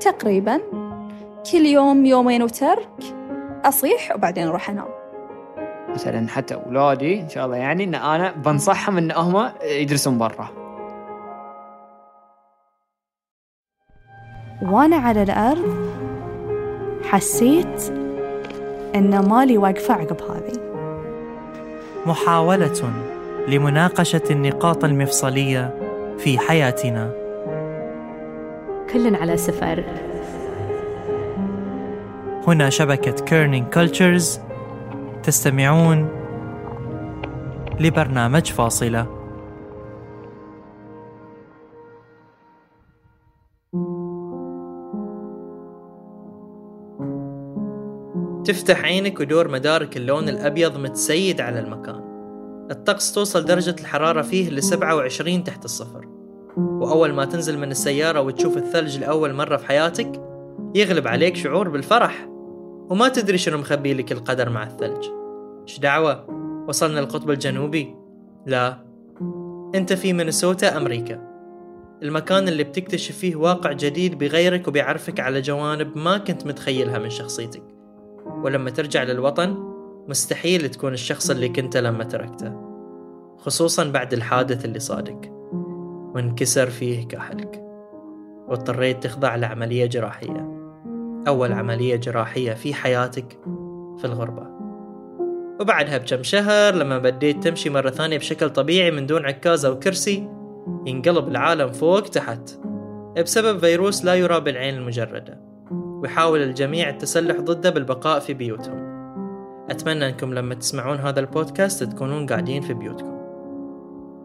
تقريبا. كل يوم يومين وترك. أصيح وبعدين أروح أنام. مثلا حتى أولادي إن شاء الله يعني إن أنا بنصحهم إن هم يدرسون برا. وأنا على الأرض حسيت إن مالي واقفة عقب هذه. محاولة. لمناقشة النقاط المفصلية في حياتنا. كل على سفر. هنا شبكة Kerning Cultures تستمعون لبرنامج فاصلة. تفتح عينك وتدور مدارك اللون الأبيض متسيد على المكان. الطقس توصل درجة الحرارة فيه ل 27 تحت الصفر. وأول ما تنزل من السيارة وتشوف الثلج لأول مرة في حياتك يغلب عليك شعور بالفرح. وما تدري شنو مخبي لك القدر مع الثلج. إيش دعوة؟ وصلنا القطب الجنوبي؟ لا. أنت في مينيسوتا أمريكا. المكان اللي بتكتشف فيه واقع جديد بغيرك وبيعرفك على جوانب ما كنت متخيلها من شخصيتك. ولما ترجع للوطن مستحيل تكون الشخص اللي كنت لما تركته خصوصا بعد الحادث اللي صادك وانكسر فيه كاحلك واضطريت تخضع لعملية جراحية. أول عملية جراحية في حياتك في الغربة. وبعدها بكم شهر لما بديت تمشي مرة ثانية بشكل طبيعي من دون عكاز أو كرسي ينقلب العالم فوق تحت. بسبب فيروس لا يرى بالعين المجردة. ويحاول الجميع التسلح ضده بالبقاء في بيوتهم. أتمنى أنكم لما تسمعون هذا البودكاست تكونون قاعدين في بيوتكم.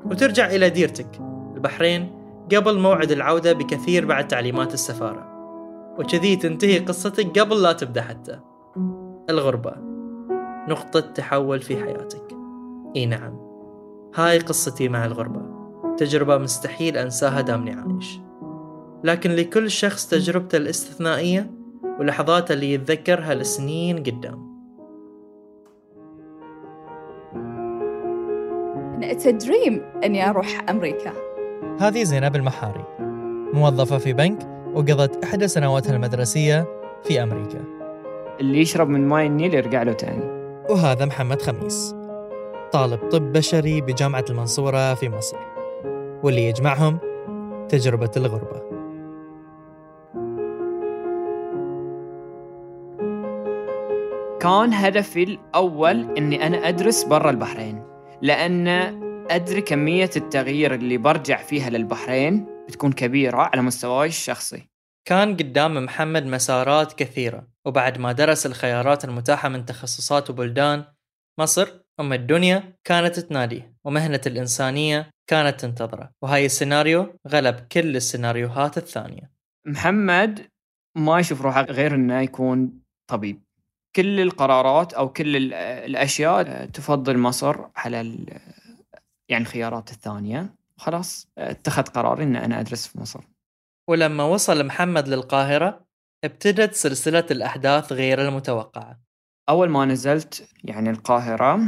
وترجع إلى ديرتك البحرين قبل موعد العودة بكثير بعد تعليمات السفارة. وكذي تنتهي قصتك قبل لا تبدأ حتى. الغربة نقطة تحول في حياتك. إي نعم هاي قصتي مع الغربة تجربة مستحيل أنساها دامني عايش. لكن لكل شخص تجربته الاستثنائية ولحظاته اللي يتذكرها لسنين قدام. It's a dream. إني أروح أمريكا. هذه زينب المحاري موظفة في بنك وقضت إحدى سنواتها المدرسية في أمريكا. اللي يشرب من ماي النيل يرجع له تاني. وهذا محمد خميس طالب طب بشري بجامعة المنصورة في مصر. واللي يجمعهم تجربة الغربة. كان هدفي الأول إني أنا أدرس برا البحرين. لأن أدري كمية التغيير اللي برجع فيها للبحرين بتكون كبيرة على مستواي الشخصي. كان قدام محمد مسارات كثيرة وبعد ما درس الخيارات المتاحة من تخصصات وبلدان مصر أم الدنيا كانت تناديه ومهنة الإنسانية كانت تنتظره وهاي السيناريو غلب كل السيناريوهات الثانية. محمد ما يشوف روحه غير إنه يكون طبيب. كل القرارات أو كل ال- الأشياء تفضل مصر على يعني الخيارات الثانية. خلاص اتخذ قرار إن أنا أدرس في مصر. ولما وصل محمد للقاهرة ابتدت سلسلة الأحداث غير المتوقعة. أول ما نزلت يعني القاهرة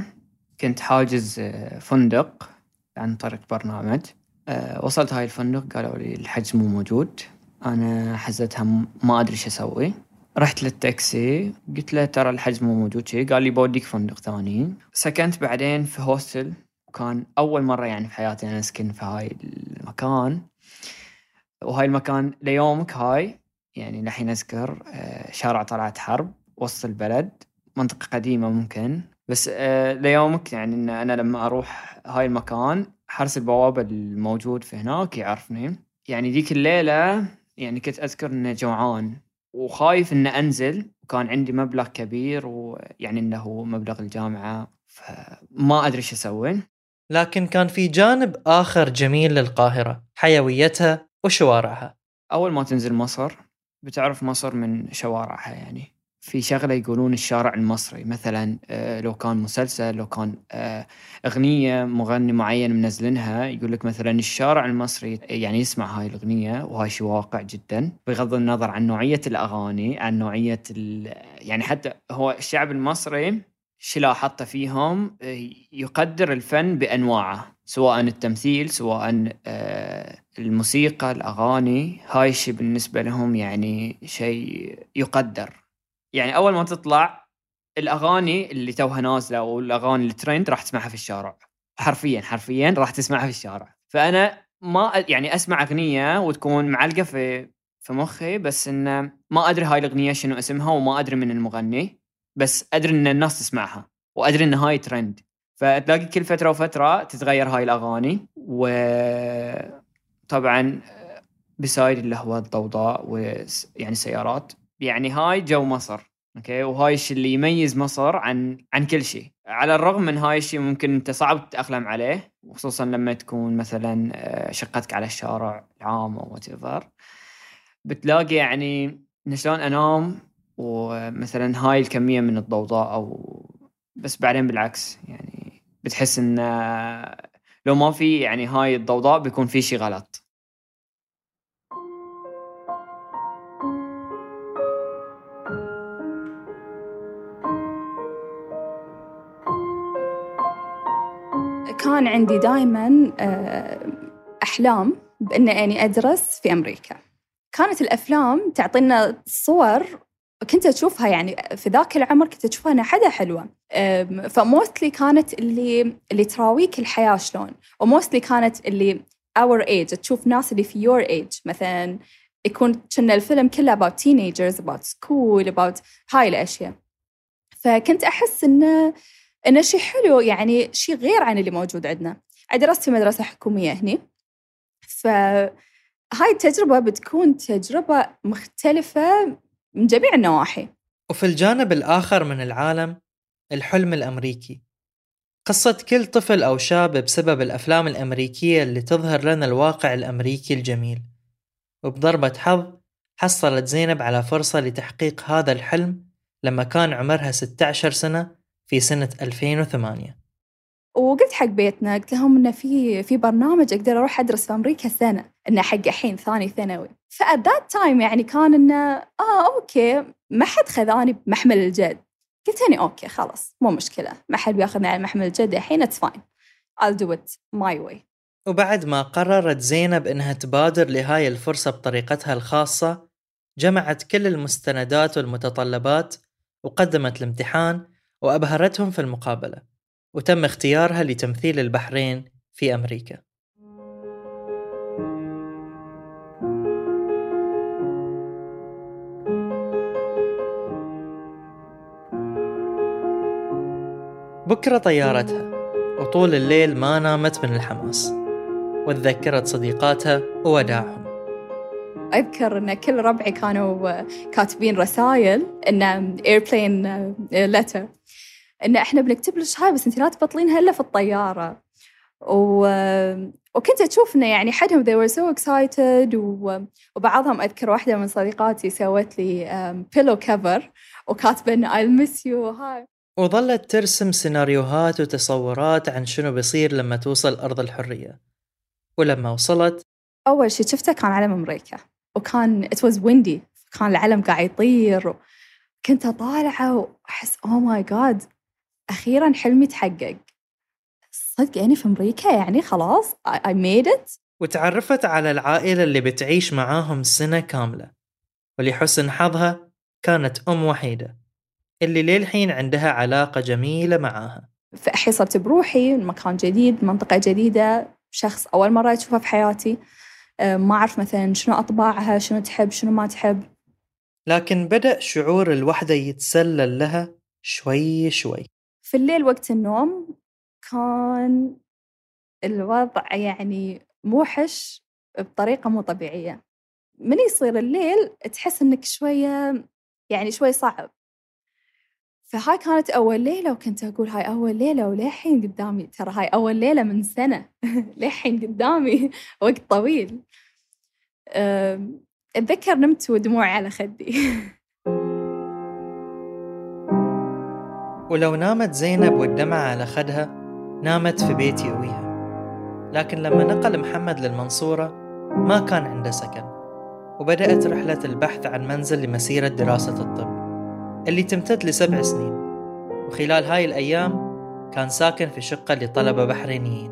كنت حاجز آه، فندق عن طريق برنامج. آه، وصلت هاي الفندق قالوا لي الحجز مو موجود. أنا حزتها ما أدري شو أسوي. رحت للتاكسي قلت له ترى الحجز مو موجود شي. قال لي بوديك فندق ثاني. سكنت بعدين في hostel. وكان أول مرة يعني في حياتي أنا أسكن في هاي المكان. وهاي المكان ليومك هاي يعني لحين أذكر آه، شارع طلعت حرب وسط البلد. منطقة قديمة ممكن. بس آه، ليومك يعني إن أنا لما أروح هاي المكان حرس البوابة الموجود في هناك يعرفني. يعني ذيك الليلة يعني كنت أذكر إنه جوعان. وخايف ان أنزل. وكان عندي مبلغ كبير ويعني إنه هو مبلغ الجامعة فما أدري شو أسوي. لكن كان في جانب آخر جميل للقاهرة حيويتها وشوارعها. أول ما تنزل مصر بتعرف مصر من شوارعها يعني. في شغلة يقولون الشارع المصري. مثلا آه، لو كان مسلسل لو كان آه، أغنية مغني معين منزلينها يقول لك مثلا الشارع المصري يعني يسمع هاي الأغنية وهاي شيء واقع جدا. بغض النظر عن نوعية الأغاني عن نوعية يعني حتى هو الشعب المصري شي لاحظته فيهم آه، يقدر الفن بأنواعه سواء التمثيل سواء آه، الموسيقى الأغاني. هاي الشيء بالنسبة لهم يعني شيء يقدر. يعني أول ما تطلع الأغاني اللي توها نازلة والأغاني الترند راح تسمعها في الشارع. حرفيا حرفيا راح تسمعها في الشارع. فأنا ما يعني أسمع أغنية وتكون معلقة في في مخي بس إنه ما أدري هاي الأغنية شنو اسمها وما أدري من المغني بس أدري إن الناس تسمعها وأدري إن هاي ترند فتلاقي كل فترة وفترة تتغير هاي الأغاني وطبعا beside اللي هو الضوضاء ويعني السيارات. يعني هاي جو مصر okay؟ وهاي الشيء اللي يميز مصر عن عن كل شيء على الرغم من هاي الشيء ممكن أنت صعب تتأقلم عليه وخصوصا لما تكون مثلا آه، شقتك على الشارع العام أو what بتلاقي يعني شلون أنام ومثلا هاي الكمية من الضوضاء أو بس بعدين بالعكس يعني بتحس إن آه، لو ما في يعني هاي الضوضاء بيكون في شيء غلط. كان عندي دائما أحلام بأن أني أدرس في أمريكا. كانت الأفلام تعطينا صور كنت أشوفها يعني في ذاك العمر كنت أشوفها أنها حدا حلوة. فموستلي كانت اللي اللي تراويك الحياة شلون؟ وموستلي كانت اللي our age تشوف ناس اللي في your age. مثلا يكون كنا الفيلم كله about teenagers about school about هاي الأشياء. فكنت أحس إنه إنه شيء حلو يعني شيء غير عن اللي موجود عندنا. درست في مدرسة حكومية هني. فهاي التجربة بتكون تجربة مختلفة من جميع النواحي. وفي الجانب الآخر من العالم الحلم الأمريكي. قصة كل طفل أو شاب بسبب الأفلام الأمريكية اللي تظهر لنا الواقع الأمريكي الجميل. وبضربة حظ حصلت زينب على فرصة لتحقيق هذا الحلم لما كان عمرها 16 سنة في سنة 2008 وقلت حق بيتنا قلت لهم إنه في في برنامج أقدر أروح أدرس في أمريكا سنة إنه حق الحين ثاني ثانوي. في that time يعني كان إنه آه okay ما حد خذاني بمحمل الجد. قلت اني okay خلاص مو مشكلة. ما حد بياخذني على محمل الجد الحين it's fine I'll do it my way. وبعد ما قررت زينب إنها تبادر لهاي الفرصة بطريقتها الخاصة جمعت كل المستندات والمتطلبات وقدمت الامتحان وأبهرتهم في المقابلة وتم اختيارها لتمثيل البحرين في أمريكا. بكرة طيارتها وطول الليل ما نامت من الحماس وتذكرت صديقاتها ووداعهم أذكر إن كل ربعي كانوا كاتبين رسائل إن ايربلين لتر إن إحنا بنكتب لك هاي بس أنت لا تبطلينها الا في الطيارة. و... وكنت أشوف إنه يعني حدهم they were so excited و... وبعضهم أذكر واحدة من صديقاتي سوت لي بيلو كفر وكاتبة انه I'll miss you هاي. وظلت ترسم سيناريوهات وتصورات عن شنو بيصير لما توصل أرض الحرية. ولما وصلت أول شيء شفته كان علم أمريكا وكان it was windy كان العلم قاعد يطير كنت طالعه وأحس اوه ماي جاد أخيرا حلمي تحقق. صدق يعني في أمريكا يعني خلاص I I made it. وتعرفت على العائلة اللي بتعيش معاهم سنة كاملة ولحسن حظها كانت أم وحيدة اللي للحين عندها علاقة جميلة معاها. فأحي صرت بروحي مكان جديد منطقة جديدة شخص أول مرة أشوفه في حياتي. ما أعرف مثلا شنو أطباعها شنو تحب شنو ما تحب. لكن بدأ شعور الوحدة يتسلل لها شوي شوي. في الليل وقت النوم كان الوضع يعني موحش بطريقة مو طبيعية. من يصير الليل تحس إنك شوية يعني شوي صعب. فهاي كانت أول ليلة وكنت أقول هاي أول ليلة وللحين قدامي ترى هاي أول ليلة من سنة. للحين قدامي وقت طويل. أتذكر نمت ودموعي على خدي. ولو نامت زينب والدمعة على خدها نامت في بيتي وياها لكن لما نقل محمد للمنصورة ما كان عنده سكن. وبدأت رحلة البحث عن منزل لمسيرة دراسة الطب. اللي تمتد لسبع سنين. وخلال هاي الأيام كان ساكن في شقة لطلبة بحرينيين.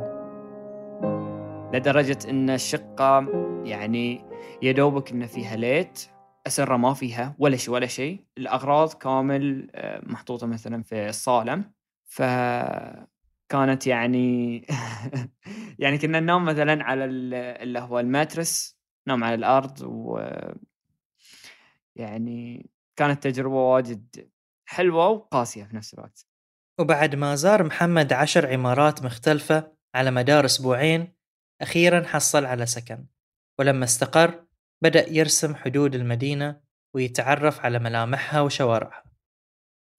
لدرجة إن الشقة يعني يدوبك إن فيها ليت أسرة ما فيها ولا شيء ولا شيء. الأغراض كامل آه، محطوطة مثلا في الصالة. فكانت يعني يعني كنا ننام مثلا على اللي هو الماترس نام على الأرض و يعني كانت تجربة واجد حلوة وقاسية في نفس الوقت. وبعد ما زار محمد عشر عمارات مختلفة على مدار أسبوعين أخيرا حصل على سكن. ولما استقر بدأ يرسم حدود المدينة ويتعرف على ملامحها وشوارعها.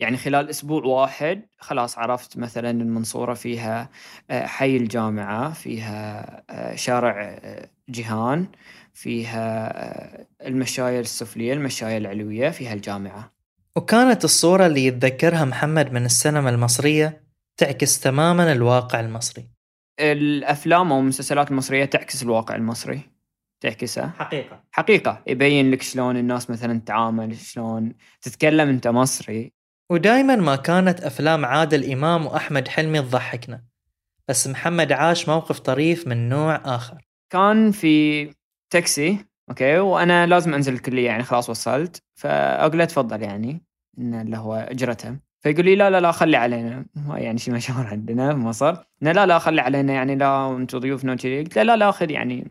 يعني خلال أسبوع واحد خلاص عرفت مثلا المنصورة فيها آه، حي الجامعة فيها آه، شارع آه، جيهان فيها المشاية السفلية المشاية العلوية فيها الجامعة وكانت الصورة اللي يتذكرها محمد من السينما المصرية تعكس تماما الواقع المصري. الأفلام أو المسلسلات المصرية تعكس الواقع المصري. تعكسه حقيقة. حقيقة. يبين لك شلون الناس مثلا تتعامل شلون تتكلم أنت مصري. ودايما ما كانت أفلام عادل إمام وأحمد حلمي تضحكنا بس محمد عاش موقف طريف من نوع آخر. كان في تاكسي أوكي وأنا لازم أنزل الكلية يعني خلاص وصلت. فأقول له تفضل يعني انه اللي هو إجرته. فيقول لي لا لا لا خلي علينا. يعني شيء مشهور عندنا في مصر إنه لا لا خلي علينا يعني لا أنتم ضيوفنا وكذي قلت له لا لا خذ يعني.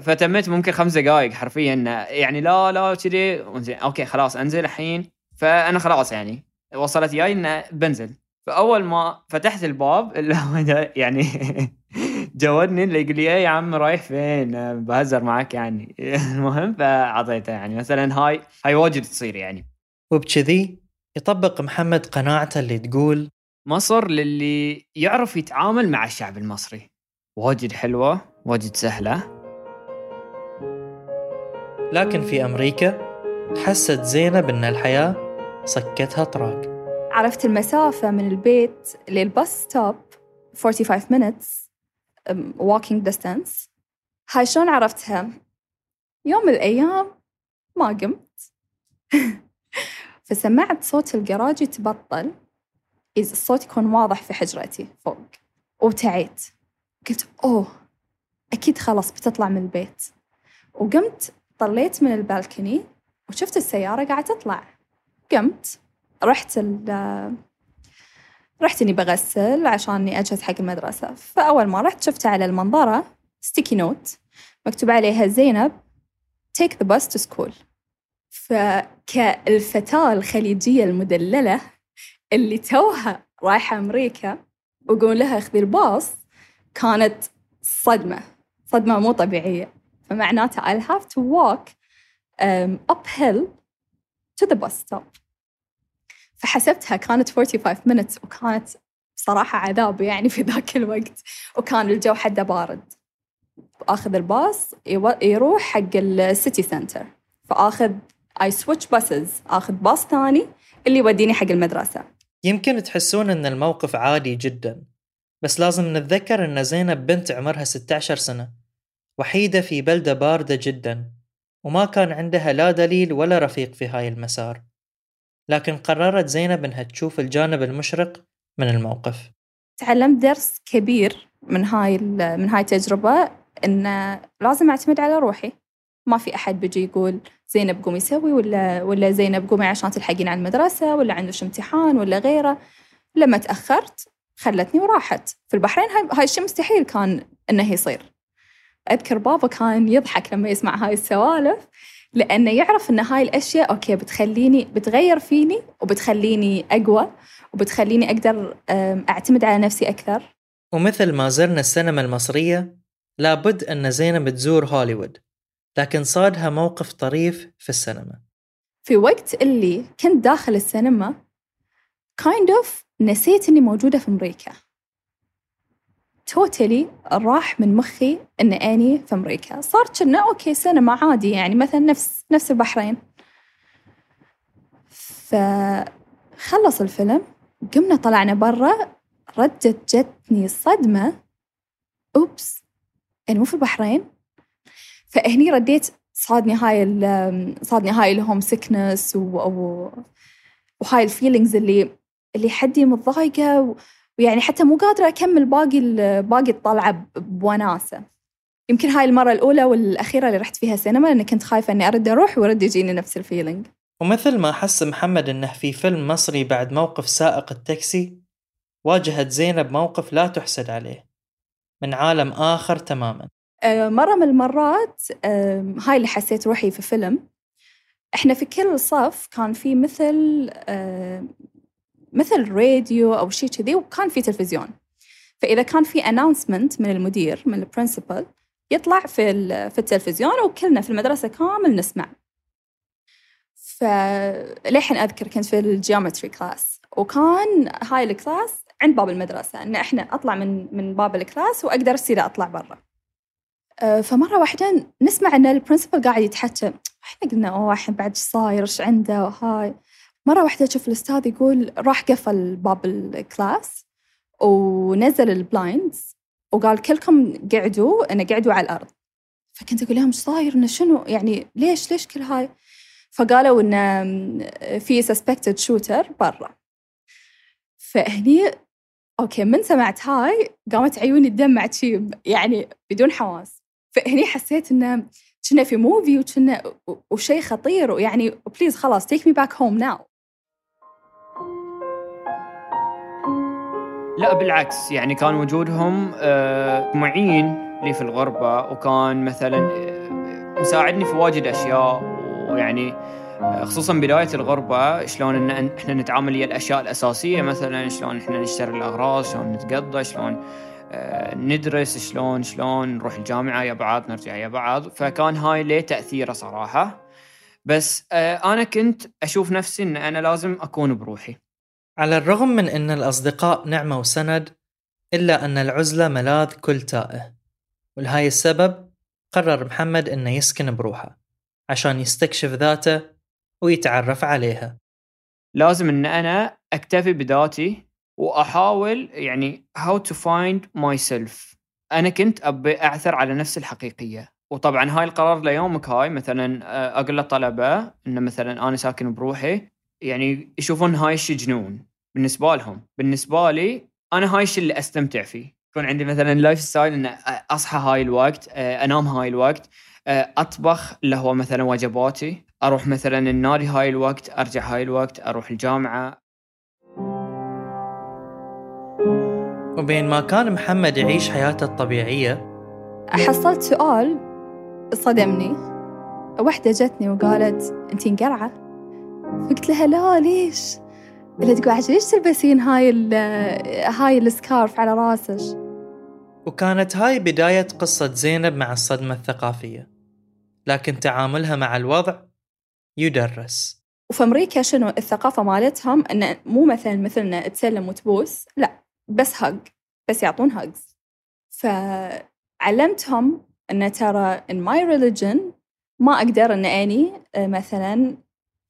فتمت ممكن خمس دقائق حرفيا. يعني لا لا كذي أوكي خلاص أنزل الحين. فأنا خلاص يعني وصلت جاي إنه بنزل. فأول ما فتحت الباب اللي هو يعني جودني اللي يقول لي إيه يا عم رايح فين؟ بهزر معك يعني. المهم فأعطيته يعني. مثلا هاي هاي واجد تصير يعني. وبكذي يطبق محمد قناعته اللي تقول مصر للي يعرف يتعامل مع الشعب المصري. واجد حلوة واجد سهلة. لكن في أمريكا حست زينب أن الحياة صكتها طراق. عرفت المسافة من البيت للباص ستوب 45 minutes. Walking distance. هاي شلون عرفتها؟ يوم من الأيام ما قمت. فسمعت صوت الجراج يتبطل الصوت يكون واضح في حجرتي فوق. وتعيت قلت أوه أكيد خلاص بتطلع من البيت. وقمت طليت من البالكني وشفت السيارة قاعدة تطلع. قمت رحت رحت إني بغسل عشان إني أجهز حق المدرسة. فأول ما رحت شفتها على المنظرة ستيكي نوت مكتوب عليها زينب take the bus to school. فكالفتاة الخليجية المدللة اللي توها رايحة أمريكا ويقول لها اخذي الباص كانت صدمة. صدمة مو طبيعية. فمعناته I'll have to walk um, uphill to the bus stop. فحسبتها كانت 45 minutes وكانت صراحة عذاب يعني في ذاك الوقت وكان الجو حده بارد. آخذ الباص يروح حق ال city center فآخذ I switch buses آخذ باص ثاني اللي يوديني حق المدرسة. يمكن تحسون إن الموقف عادي جدا بس لازم نتذكر إن زينب بنت عمرها 16 سنة وحيدة في بلدة باردة جدا وما كان عندها لا دليل ولا رفيق في هاي المسار. لكن قررت زينب إنها تشوف الجانب المشرق من الموقف. تعلمت درس كبير من هاي من هاي التجربة إن لازم أعتمد على روحي. ما في أحد بيجي يقول زينب قومي سوي ولا ولا زينب قومي عشان تلحقين على المدرسة ولا عندك امتحان ولا غيره. لما تأخرت خلتني وراحت. في البحرين هاي الشيء مستحيل كان إنه يصير. أذكر بابا كان يضحك لما يسمع هاي السوالف. لأنه يعرف أن هاي الأشياء okay بتخليني بتغير فيني وبتخليني أقوى وبتخليني أقدر أعتمد على نفسي أكثر. ومثل ما زرنا السينما المصرية لابد أن زينب تزور هوليوود لكن صادها موقف طريف في السينما. في وقت اللي كنت داخل السينما kind of نسيت إني موجودة في أمريكا. totally راح من مخي ان أني في أمريكا. صار كنا okay سينما عادي يعني مثلا نفس نفس البحرين. فخلص الفيلم قمنا طلعنا برا ردت جتني صدمة. oops أنا مو في البحرين. فهني رديت صادني هاي صادني هاي ال homesickness و... و... وهاي ال feelings اللي اللي حدي متضايقة ويعني حتى مو قادرة أكمل باقي باقي الطلعة بوناسة. يمكن هاي المرة الأولى والأخيرة اللي رحت فيها سينما لأني كنت خايفة إني أرد أروح ويرد يجيني نفس ال feeling. ومثل ما حس محمد إنه في فيلم مصري بعد موقف سائق التاكسي واجهت زينب موقف لا تحسد عليه. من عالم آخر تماما. آه، مرة من المرات آه، هاي اللي حسيت روحي في فيلم. إحنا في كل صف كان في مثل آه، مثل راديو أو شيء كذي وكان في تلفزيون. فإذا كان في announcement من المدير من البرنسبل يطلع في في التلفزيون وكلنا في المدرسة كامل نسمع. فللحين أذكر كنت في ال geometry class وكان هاي ال class عند باب المدرسة إن إحنا أطلع من من باب ال class وأقدر أصير أطلع برا. آه، فمرة واحدة نسمع إن ال principal قاعد يتحكى إحنا قلنا oh الحين بعد إيش صاير؟ إيش عنده؟ وهاي. مرة واحدة أشوف الأستاذ يقول راح قفل باب ال class ونزل ال blinds وقال كلكم قعدوا أنا قعدوا على الأرض. فكنت أقول لهم إيش صاير إنه شنو؟ يعني ليش ليش كل هاي؟ فقالوا إنه في suspected shooter برا. فهني okay من سمعت هاي قامت عيوني تدمعت شي يعني بدون حواس. فهني حسيت إنه كنا في movie وكنا وشيء خطير ويعني please خلاص take me back home now. لا بالعكس. يعني كان وجودهم آه، معين لي في الغربة وكان مثلا آه، مساعدني في واجد أشياء. ويعني آه، خصوصا بداية الغربة شلون إن إحنا نتعامل ويا الأشياء الأساسية مثلا شلون إحنا نشتري الأغراض شلون نتقضى شلون ندرس شلون شلون نروح الجامعة يا بعض نرجع يا بعض. فكان هاي له تأثيره صراحة. بس أنا كنت أشوف نفسي أن أنا لازم أكون بروحي. على الرغم من أن الأصدقاء نعمة وسند إلا أن العزلة ملاذ كل تائه ولهاي السبب قرر محمد أنه يسكن بروحه عشان يستكشف ذاته ويتعرف عليها. لازم إن أنا أكتفي بذاتي وأحاول يعني how to find myself. أنا كنت أبي أعثر على نفسي الحقيقية وطبعا هاي القرار ليومك هاي مثلا آه، أقول للطلبه إن مثلا أنا ساكن بروحي يعني يشوفون هاي الشيء جنون. بالنسبة لهم. بالنسبة لي أنا هاي الشيء اللي أستمتع فيه. يكون عندي مثلا lifestyle ان أصحى هاي الوقت أنام هاي الوقت أطبخ اللي هو مثلا وجباتي أروح مثلا النادي هاي الوقت أرجع هاي الوقت أروح الجامعة. وبين ما كان محمد يعيش حياته الطبيعية حصلت سؤال صدمني. واحدة جتني وقالت أنتي انقرعة؟ فقلت لها لا ليش؟ اللي تقول عجل ليش تلبسين هاي ال هاي السكارف على راسك؟ وكانت هاي بداية قصة زينب مع الصدمة الثقافية. لكن تعاملها مع الوضع يدرس. وفي أمريكا شنو الثقافة مالتهم إنه مو مثلا مثلنا تسلم وتبوس لا بس هج بس يعطون هجز فعلمتهم إن ترى in my religion ما أقدر إن أني مثلا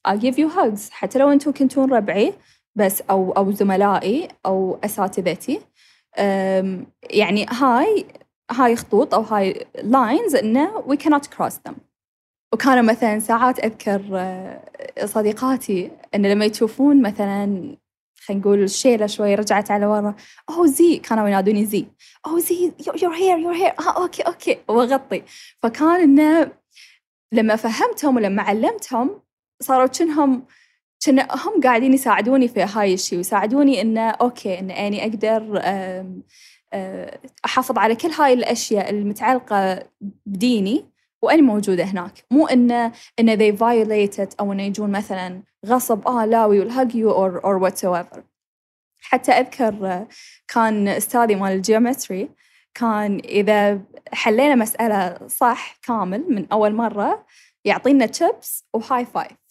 I'll give you hugs حتى لو أنتم كنتون ربعي بس أو أو زملائي أو أساتذتي. أم، يعني هاي هاي خطوط أو هاي lines إنه we cannot cross them. وكانوا مثلا ساعات أذكر آه، صديقاتي إن لما يشوفون مثلا خلينا نقول الشيلة شوي رجعت على ورا oh زي كانوا ينادوني زي oh زي your hair your hair okay okay. وأغطي. فكان إنه لما فهمتهم ولما علمتهم صاروا كأنهم كأن هم قاعدين يساعدوني في هاي الشيء ويساعدوني إنه okay إن أني أقدر آم، آه، أحافظ على كل هاي الأشياء المتعلقة بديني وأنا موجودة هناك. مو إنه إنه they violate it أو إنه يجون مثلا غصب آه لا we will hug you or, or whatsoever. حتى أذكر آه، كان أستاذي مال ال geometry كان إذا حلينا مسألة صح كامل من أول مرة يعطينا chips و high five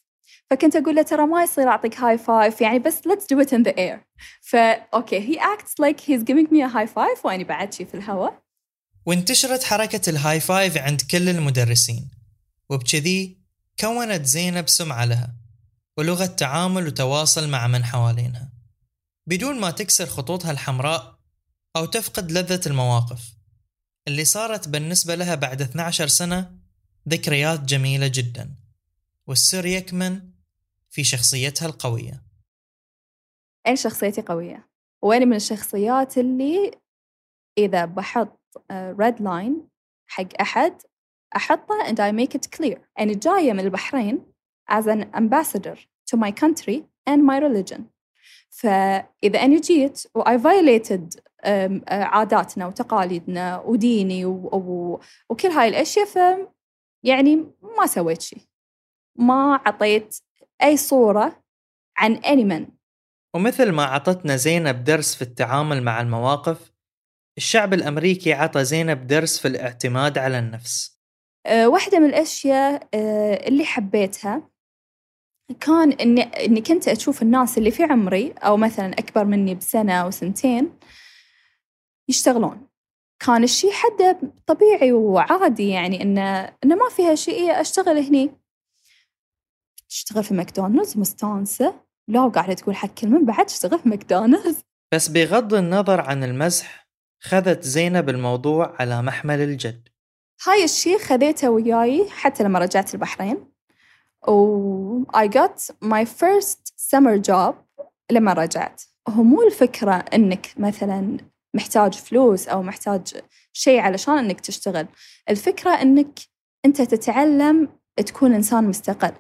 فكنت أقول له ترى ما يصير أعطيك high five يعني بس let's do it in the air. ف okay he acts like he's giving me a high five وأنا بعد شي في الهواء. وانتشرت حركة ال high five عند كل المدرسين. وبكذي كونت زينب سمعة لها. ولغة تعامل وتواصل مع من حوالينها. بدون ما تكسر خطوطها الحمراء أو تفقد لذة المواقف. اللي صارت بالنسبة لها بعد 12 سنة ذكريات جميلة جدا. والسر يكمن في شخصيتها القوية. أنا شخصيتي قوية؟ وأنا من الشخصيات اللي إذا بحط red line حق أحد أحطه and I make it clear. أنا جاية من البحرين as an ambassador to my country and my religion. فإذا أنا جيت و I violated عاداتنا وتقاليدنا وديني و... و... وكل هاي الأشياء ف يعني ما سويت شيء ما عطيت أي صورة عن any man ومثل ما عطتنا زينب درس في التعامل مع المواقف الشعب الأمريكي عطى زينب درس في الاعتماد على النفس. أه واحدة من الأشياء أه اللي حبيتها كان إني إني كنت أشوف الناس اللي في عمري أو مثلا أكبر مني بسنة أو سنتين يشتغلون. كان الشيء حده طبيعي وعادي يعني إنه إنه ما فيها شيء أشتغل هني. تشتغل في ماكدونالدز مستانسة. لا وقاعدة تقول حق كل من بعد تشتغل في ماكدونالدز. بس بغض النظر عن المزح خذت زينب الموضوع على محمل الجد. هاي الشيء خذيته وياي حتى لما رجعت البحرين. و I got my first summer job لما رجعت. هو مو الفكرة إنك مثلا محتاج فلوس أو محتاج شيء علشان إنك تشتغل. الفكرة إنك أنت تتعلم تكون إنسان مستقل.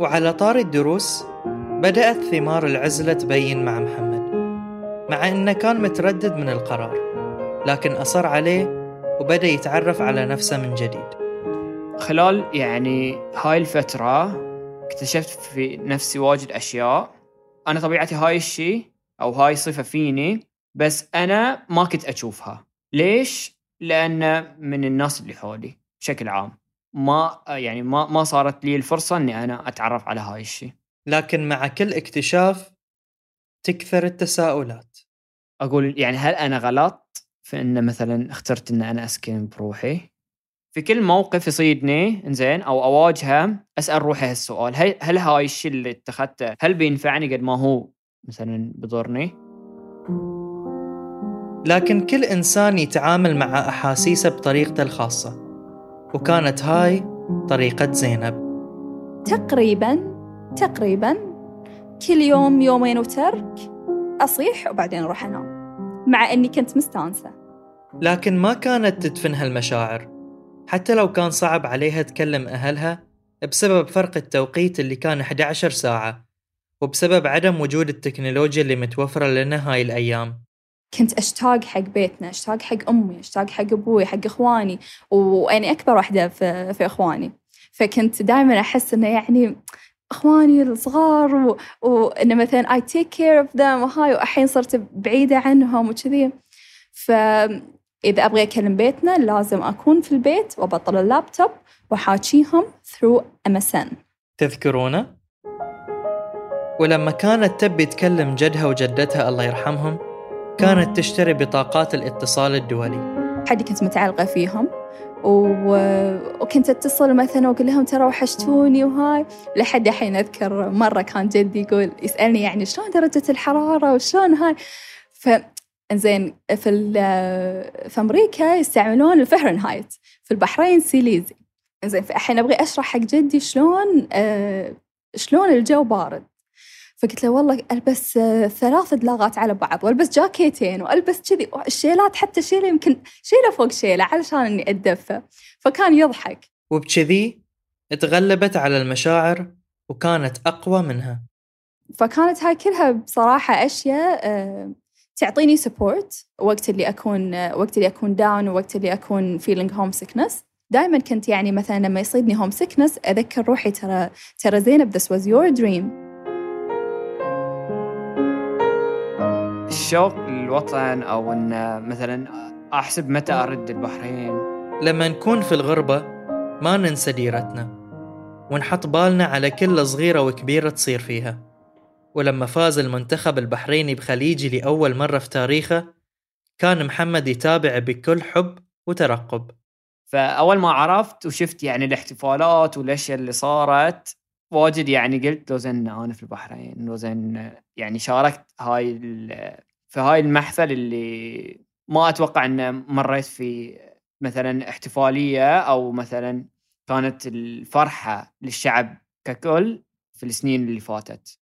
وعلى طار الدروس بدأت ثمار العزلة تبين مع محمد مع إنه كان متردد من القرار لكن أصر عليه وبدأ يتعرف على نفسه من جديد. خلال يعني هاي الفترة اكتشفت في نفسي واجد أشياء. أنا طبيعتي هاي الشيء أو هاي صفة فيني بس أنا ما كنت أشوفها. ليش؟ لأن من الناس اللي حولي بشكل عام. ما يعني ما ما صارت لي الفرصة إني أنا أتعرف على هاي الشيء لكن مع كل اكتشاف تكثر التساؤلات. أقول يعني هل أنا غلط في إن مثلا اخترت إن أنا أسكن بروحي؟ في كل موقف يصيدني إنزين أو أواجهه أسأل روحي هالسؤال. هل هل هاي الشيء اللي اتخذته هل بينفعني قد ما هو مثلا بضرني؟ لكن كل إنسان يتعامل مع أحاسيسه بطريقته الخاصة. وكانت هاي طريقة زينب. تقريبا تقريبا كل يوم يومين وترك أصيح وبعدين أروح أنام مع إني كنت مستانسة. لكن ما كانت تدفن هالمشاعر. حتى لو كان صعب عليها تكلم أهلها بسبب فرق التوقيت اللي كان 11 ساعة وبسبب عدم وجود التكنولوجيا اللي متوفرة لنا هاي الأيام. كنت أشتاق حق بيتنا أشتاق حق أمي أشتاق حق أبوي حق إخواني وأنا أكبر واحدة في, في إخواني. فكنت دائما أحس إنه يعني إخواني الصغار و... وإنه مثلا I take care of them وهاي والحين صرت بعيدة عنهم وكذي. ف إذا أبغى أكلم بيتنا لازم أكون في البيت وأبطل اللابتوب وحاكيهم through MSN تذكرونه؟ ولما كانت تبي تكلم جدها وجدتها الله يرحمهم كانت تشتري بطاقات الاتصال الدولي. حدي كنت متعلقة فيهم و... وكنت أتصل مثلا وأقول لهم ترى وحشتوني وهاي. لحد الحين أذكر مرة كان جدي يقول يسألني يعني شلون درجة الحرارة وشلون هاي؟ ف إنزين في في أمريكا يستعملون الفهرنهايت في البحرين سيليزي. إنزين الحين أبغي أشرح حق جدي شلون آه شلون الجو بارد. فقلت له والله ألبس آه ثلاث دلاغات على بعض وألبس جاكيتين وألبس كذي الشيلات حتى شيلة يمكن شيلة فوق شيلة علشان إني اتدفى فكان يضحك. وبكذي تغلبت على المشاعر وكانت أقوى منها. فكانت هاي كلها بصراحة أشياء آه تعطيني support وقت اللي أكون وقت اللي أكون down ووقت اللي أكون feeling home sickness دائما كنت يعني مثلا لما يصيدني هوم سيكنس أذكر روحي ترى ترى زينب this was your dream. الشوق للوطن أو أن مثلا أحسب متى أرد البحرين. لما نكون في الغربة ما ننسى ديرتنا ونحط بالنا على كل صغيرة وكبيرة تصير فيها. ولما فاز المنتخب البحريني بخليجي لأول مرة في تاريخه كان محمد يتابع بكل حب وترقب. فأول ما عرفت وشفت يعني الاحتفالات والأشياء اللي صارت واجد يعني قلت لو زين أنا في البحرين لو زين يعني شاركت هاي في هاي المحفل اللي ما أتوقع أن مريت في مثلا احتفالية أو مثلا كانت الفرحة للشعب ككل في السنين اللي فاتت.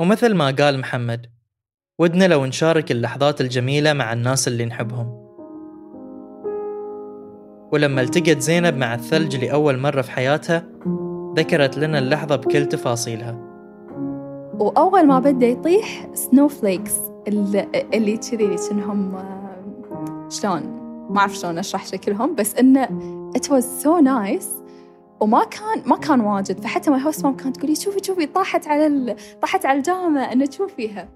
ومثل ما قال محمد ودنا لو نشارك اللحظات الجميلة مع الناس اللي نحبهم. ولما التقت زينب مع الثلج لأول مرة في حياتها ذكرت لنا اللحظة بكل تفاصيلها. وأول ما بدأ يطيح سنو فليكس اللي, كذي كأنهم شلون؟ ما أعرف شلون أشرح شكلهم بس إنه it was so nice. وما كان ما كان واجد. فحتى my host mom كانت تقولي شوفي شوفي طاحت على ال... طاحت على الجامع إنه تشوفيها.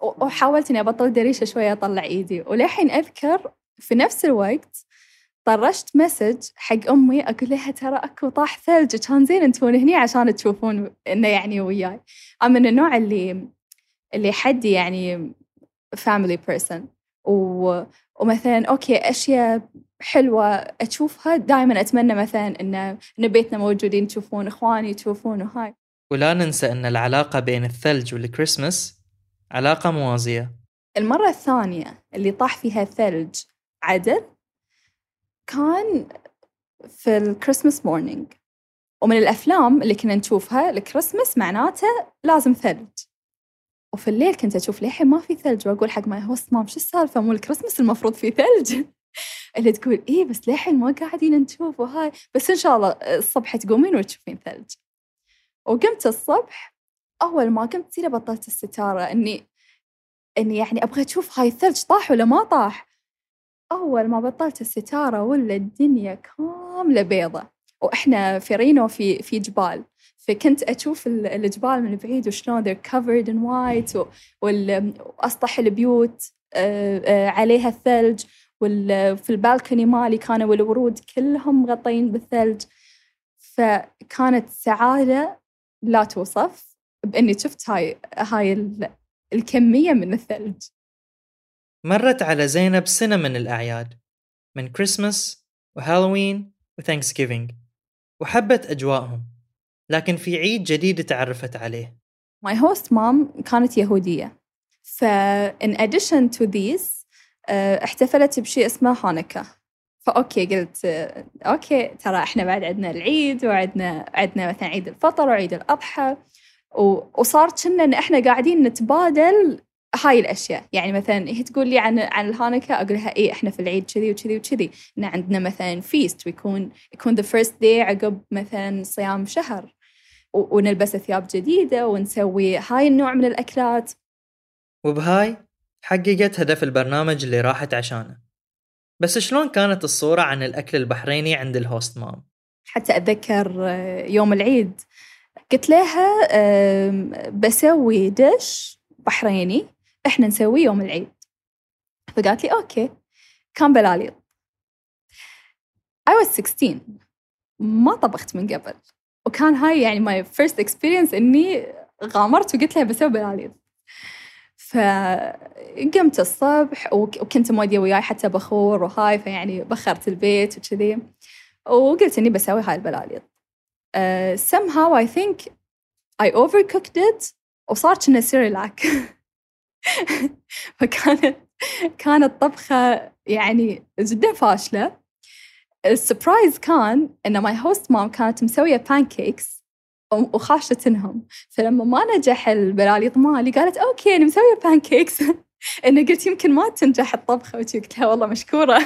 وحاولت اني أبطل دريشة شوية أطلع إيدي. وللحين أذكر في نفس الوقت طرشت message حق أمي أقول لها ترى أكو طاح ثلج كان زين أنتون هني عشان تشوفون إنه يعني وياي. أنا من النوع اللي اللي حدي يعني family person. و... ومثلا okay أشياء حلوة أشوفها دائما أتمنى مثلا إن إن بيتنا موجودين تشوفون إخواني تشوفون وهاي ولا ننسى أن العلاقة بين الثلج والكريسماس علاقة موازية. المرة الثانية اللي طاح فيها الثلج عدل كان في ال Christmas morning ومن الأفلام اللي كنا نشوفها الكريسماس معناته لازم ثلج. وفي الليل كنت أشوف للحين ما في ثلج وأقول حق my host mom شو السالفة؟ مو الكريسماس المفروض في ثلج؟ اللي تقول إيه بس للحين ما قاعدين نشوف وهاي بس إن شاء الله الصبح تقومين وتشوفين ثلج. وقمت الصبح أول ما قمت زي بطلت الستارة إني إني يعني أبغى أشوف هاي الثلج طاح ولا ما طاح. أول ما بطلت الستارة ولا الدنيا كاملة بيضة. وإحنا في رينو في في جبال. فكنت أشوف الجبال من بعيد وشلون they're covered in white وأسطح البيوت عليها الثلج وفي ال balcony مالي كانوا الورود كلهم مغطين بالثلج. فكانت سعادة لا توصف بإني شفت هاي هاي الكمية من الثلج. مرت على زينب سنة من الأعياد من Christmas و Halloween و Thanks وحبت أجواءهم. لكن في عيد جديد تعرفت عليه. My host mom كانت يهودية. ف in addition to these uh, احتفلت بشيء اسمه Hanukkah ف okay قلت okay ترى إحنا بعد عندنا العيد وعندنا عندنا مثلا عيد الفطر وعيد الأضحى. وصار كنا إن إحنا قاعدين نتبادل هاي الأشياء. يعني مثلا هي تقول لي عن عن ال Hanukkah أقول لها إيه إحنا في العيد كذي وكذي وكذي. إن عندنا مثلا feast ويكون يكون the first day عقب مثلا صيام شهر. ونلبس ثياب جديدة ونسوي هاي النوع من الأكلات. وبهاي حققت هدف البرنامج اللي راحت عشانه. بس شلون كانت الصورة عن الأكل البحريني عند ال host mom؟ حتى أتذكر يوم العيد قلت لها بسوي dish بحريني إحنا نسويه يوم العيد. فقالت لي okay كان بلاليط I was 16 ما طبخت من قبل. وكان هاي يعني my first experience إني غامرت وقلت لها بسوي بلاليط فقمت الصبح وكنت مودية وياي حتى بخور وهاي فيعني بخرت البيت وكذي. وقلت إني بسوي هاي البلاليط uh, somehow I think I overcooked it وصار كنا سيريلاك فكانت كانت طبخة يعني جدا فاشلة. ال surprise كان ان my host mom كانت مسوية pancakes وخاشتنهم. فلما ما نجح البلاليط مالي قالت okay أنا مسوية pancakes إنه قلت يمكن ما تنجح الطبخة قلت لها والله مشكورة.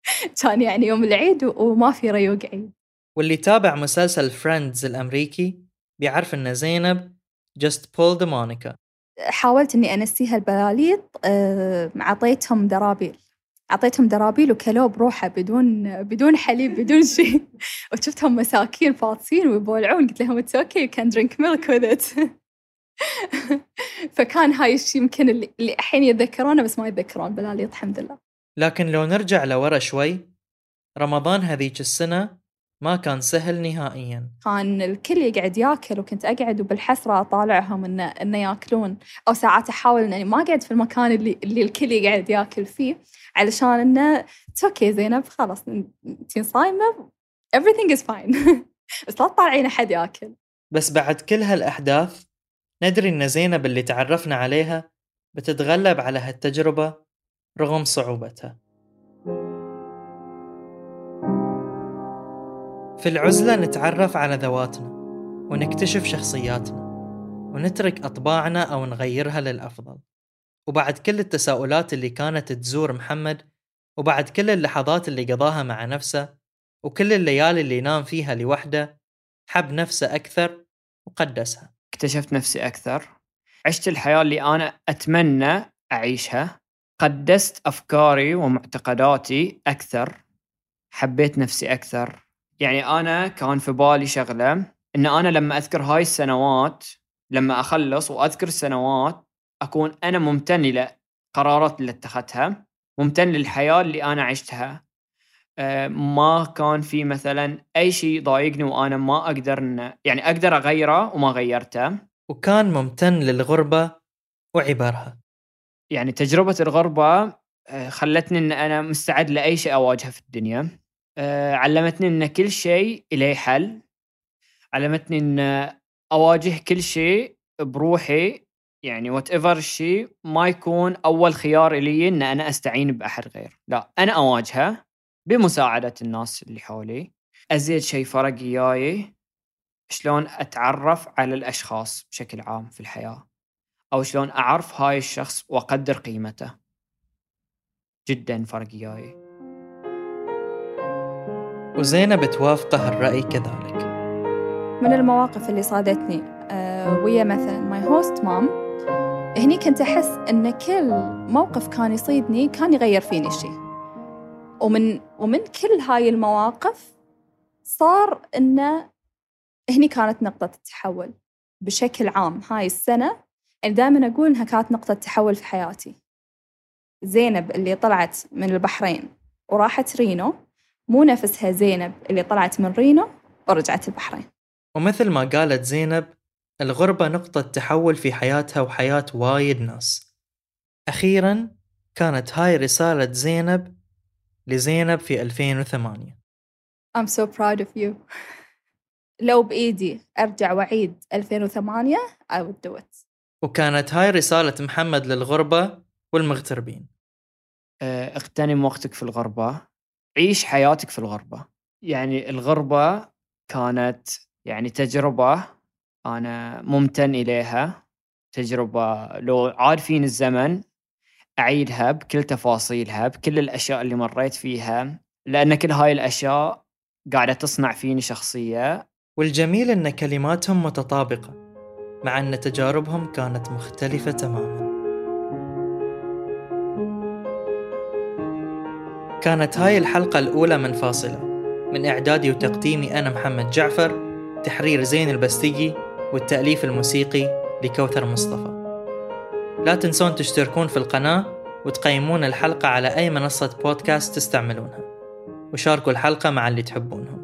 كان يعني يوم العيد وما في ريوق عيد واللي تابع مسلسل فريندز الأمريكي بيعرف ان زينب just pulled a Monica حاولت إني أنسيها البلاليط أعطيتهم درابيل. أعطيتهم درابيل وكلوه بروحه بدون بدون حليب بدون شيء. وشفتهم مساكين فاطسين ويبولعون. قلت لهم it's okay you can drink milk with it فكان هاي الشيء يمكن اللي, الحين يتذكرونه بس ما يتذكرون. بلاليط الحمد لله. لكن لو نرجع لورا شوي رمضان هذيك السنة ما كان سهل نهائيا. كان الكل يقعد ياكل وكنت أقعد وبالحسرة أطالعهم انه إنه ياكلون. أو ساعات أحاول إني ما أقعد في المكان اللي اللي الكل يقعد ياكل فيه. علشان إنه أوكي زينب خلاص انت صايمة everything is fine. بس لا تطالعين أحد ياكل. بس بعد كل هالأحداث ندري إن زينب اللي تعرفنا عليها بتتغلب على هالتجربة رغم صعوبتها. في العزلة نتعرف على ذواتنا ونكتشف شخصياتنا ونترك أطباعنا أو نغيرها للأفضل. وبعد كل التساؤلات اللي كانت تزور محمد وبعد كل اللحظات اللي قضاها مع نفسه وكل الليالي اللي نام فيها لوحده حب نفسه أكثر وقدسها. اكتشفت نفسي أكثر. عشت الحياة اللي أنا أتمنى أعيشها. قدست أفكاري ومعتقداتي أكثر. حبيت نفسي أكثر. يعني أنا كان في بالي شغلة إن أنا لما أذكر هاي السنوات لما أخلص وأذكر السنوات أكون أنا ممتن لقرارات اللي اتخذتها ممتن للحياة اللي أنا عشتها. أه ما كان في مثلا أي شيء ضايقني وأنا ما أقدر يعني أقدر أغيره وما غيرته. وكان ممتن للغربة وعبارها. يعني تجربة الغربة آه، خلتني إن أنا مستعد لأي شيء أواجهه في الدنيا. آه، علمتني إن كل شيء له حل. علمتني إن أواجه كل شيء بروحي يعني وات ايفر الشيء ما يكون أول خيار لي إن أنا أستعين بأحد غير. لا أنا أواجهه بمساعدة الناس اللي حولي أزيد شيء فرق وياي شلون أتعرف على الأشخاص بشكل عام في الحياة أو شلون أعرف هاي الشخص وأقدر قيمته. جدا فرق وياي. وزينب توافقه الرأي كذلك. من المواقف اللي صادتني آه، ويا مثلا my host mom هني كنت أحس إن كل موقف كان يصيدني كان يغير فيني شيء ومن ومن كل هاي المواقف صار إنه هني كانت نقطة التحول بشكل عام. هاي السنة يعني دائما أقول إنها كانت نقطة تحول في حياتي. زينب اللي طلعت من البحرين وراحت رينو مو نفسها زينب اللي طلعت من رينو ورجعت البحرين. ومثل ما قالت زينب الغربة نقطة تحول في حياتها وحياة وايد ناس. أخيرا كانت هاي رسالة زينب لزينب في 2008 I'm so proud of you. لو بإيدي أرجع وأعيد 2008 I would do it. وكانت هاي رسالة محمد للغربة والمغتربين. آه، اغتنم وقتك في الغربة. عيش حياتك في الغربة. يعني الغربة كانت يعني تجربة أنا ممتن إليها. تجربة لو عاد فيني الزمن أعيدها بكل تفاصيلها بكل الأشياء اللي مريت فيها لأن كل هاي الأشياء قاعدة تصنع فيني شخصية. والجميل أن كلماتهم متطابقة مع أن تجاربهم كانت مختلفة تماما. كانت هاي الحلقة الأولى من فاصلة. من إعدادي وتقديمي أنا محمد جعفر تحرير زين البستيجي. والتأليف الموسيقي لكوثر مصطفى. لا تنسون تشتركون في القناة وتقيمون الحلقة على أي منصة بودكاست تستعملونها. وشاركوا الحلقة مع اللي تحبونهم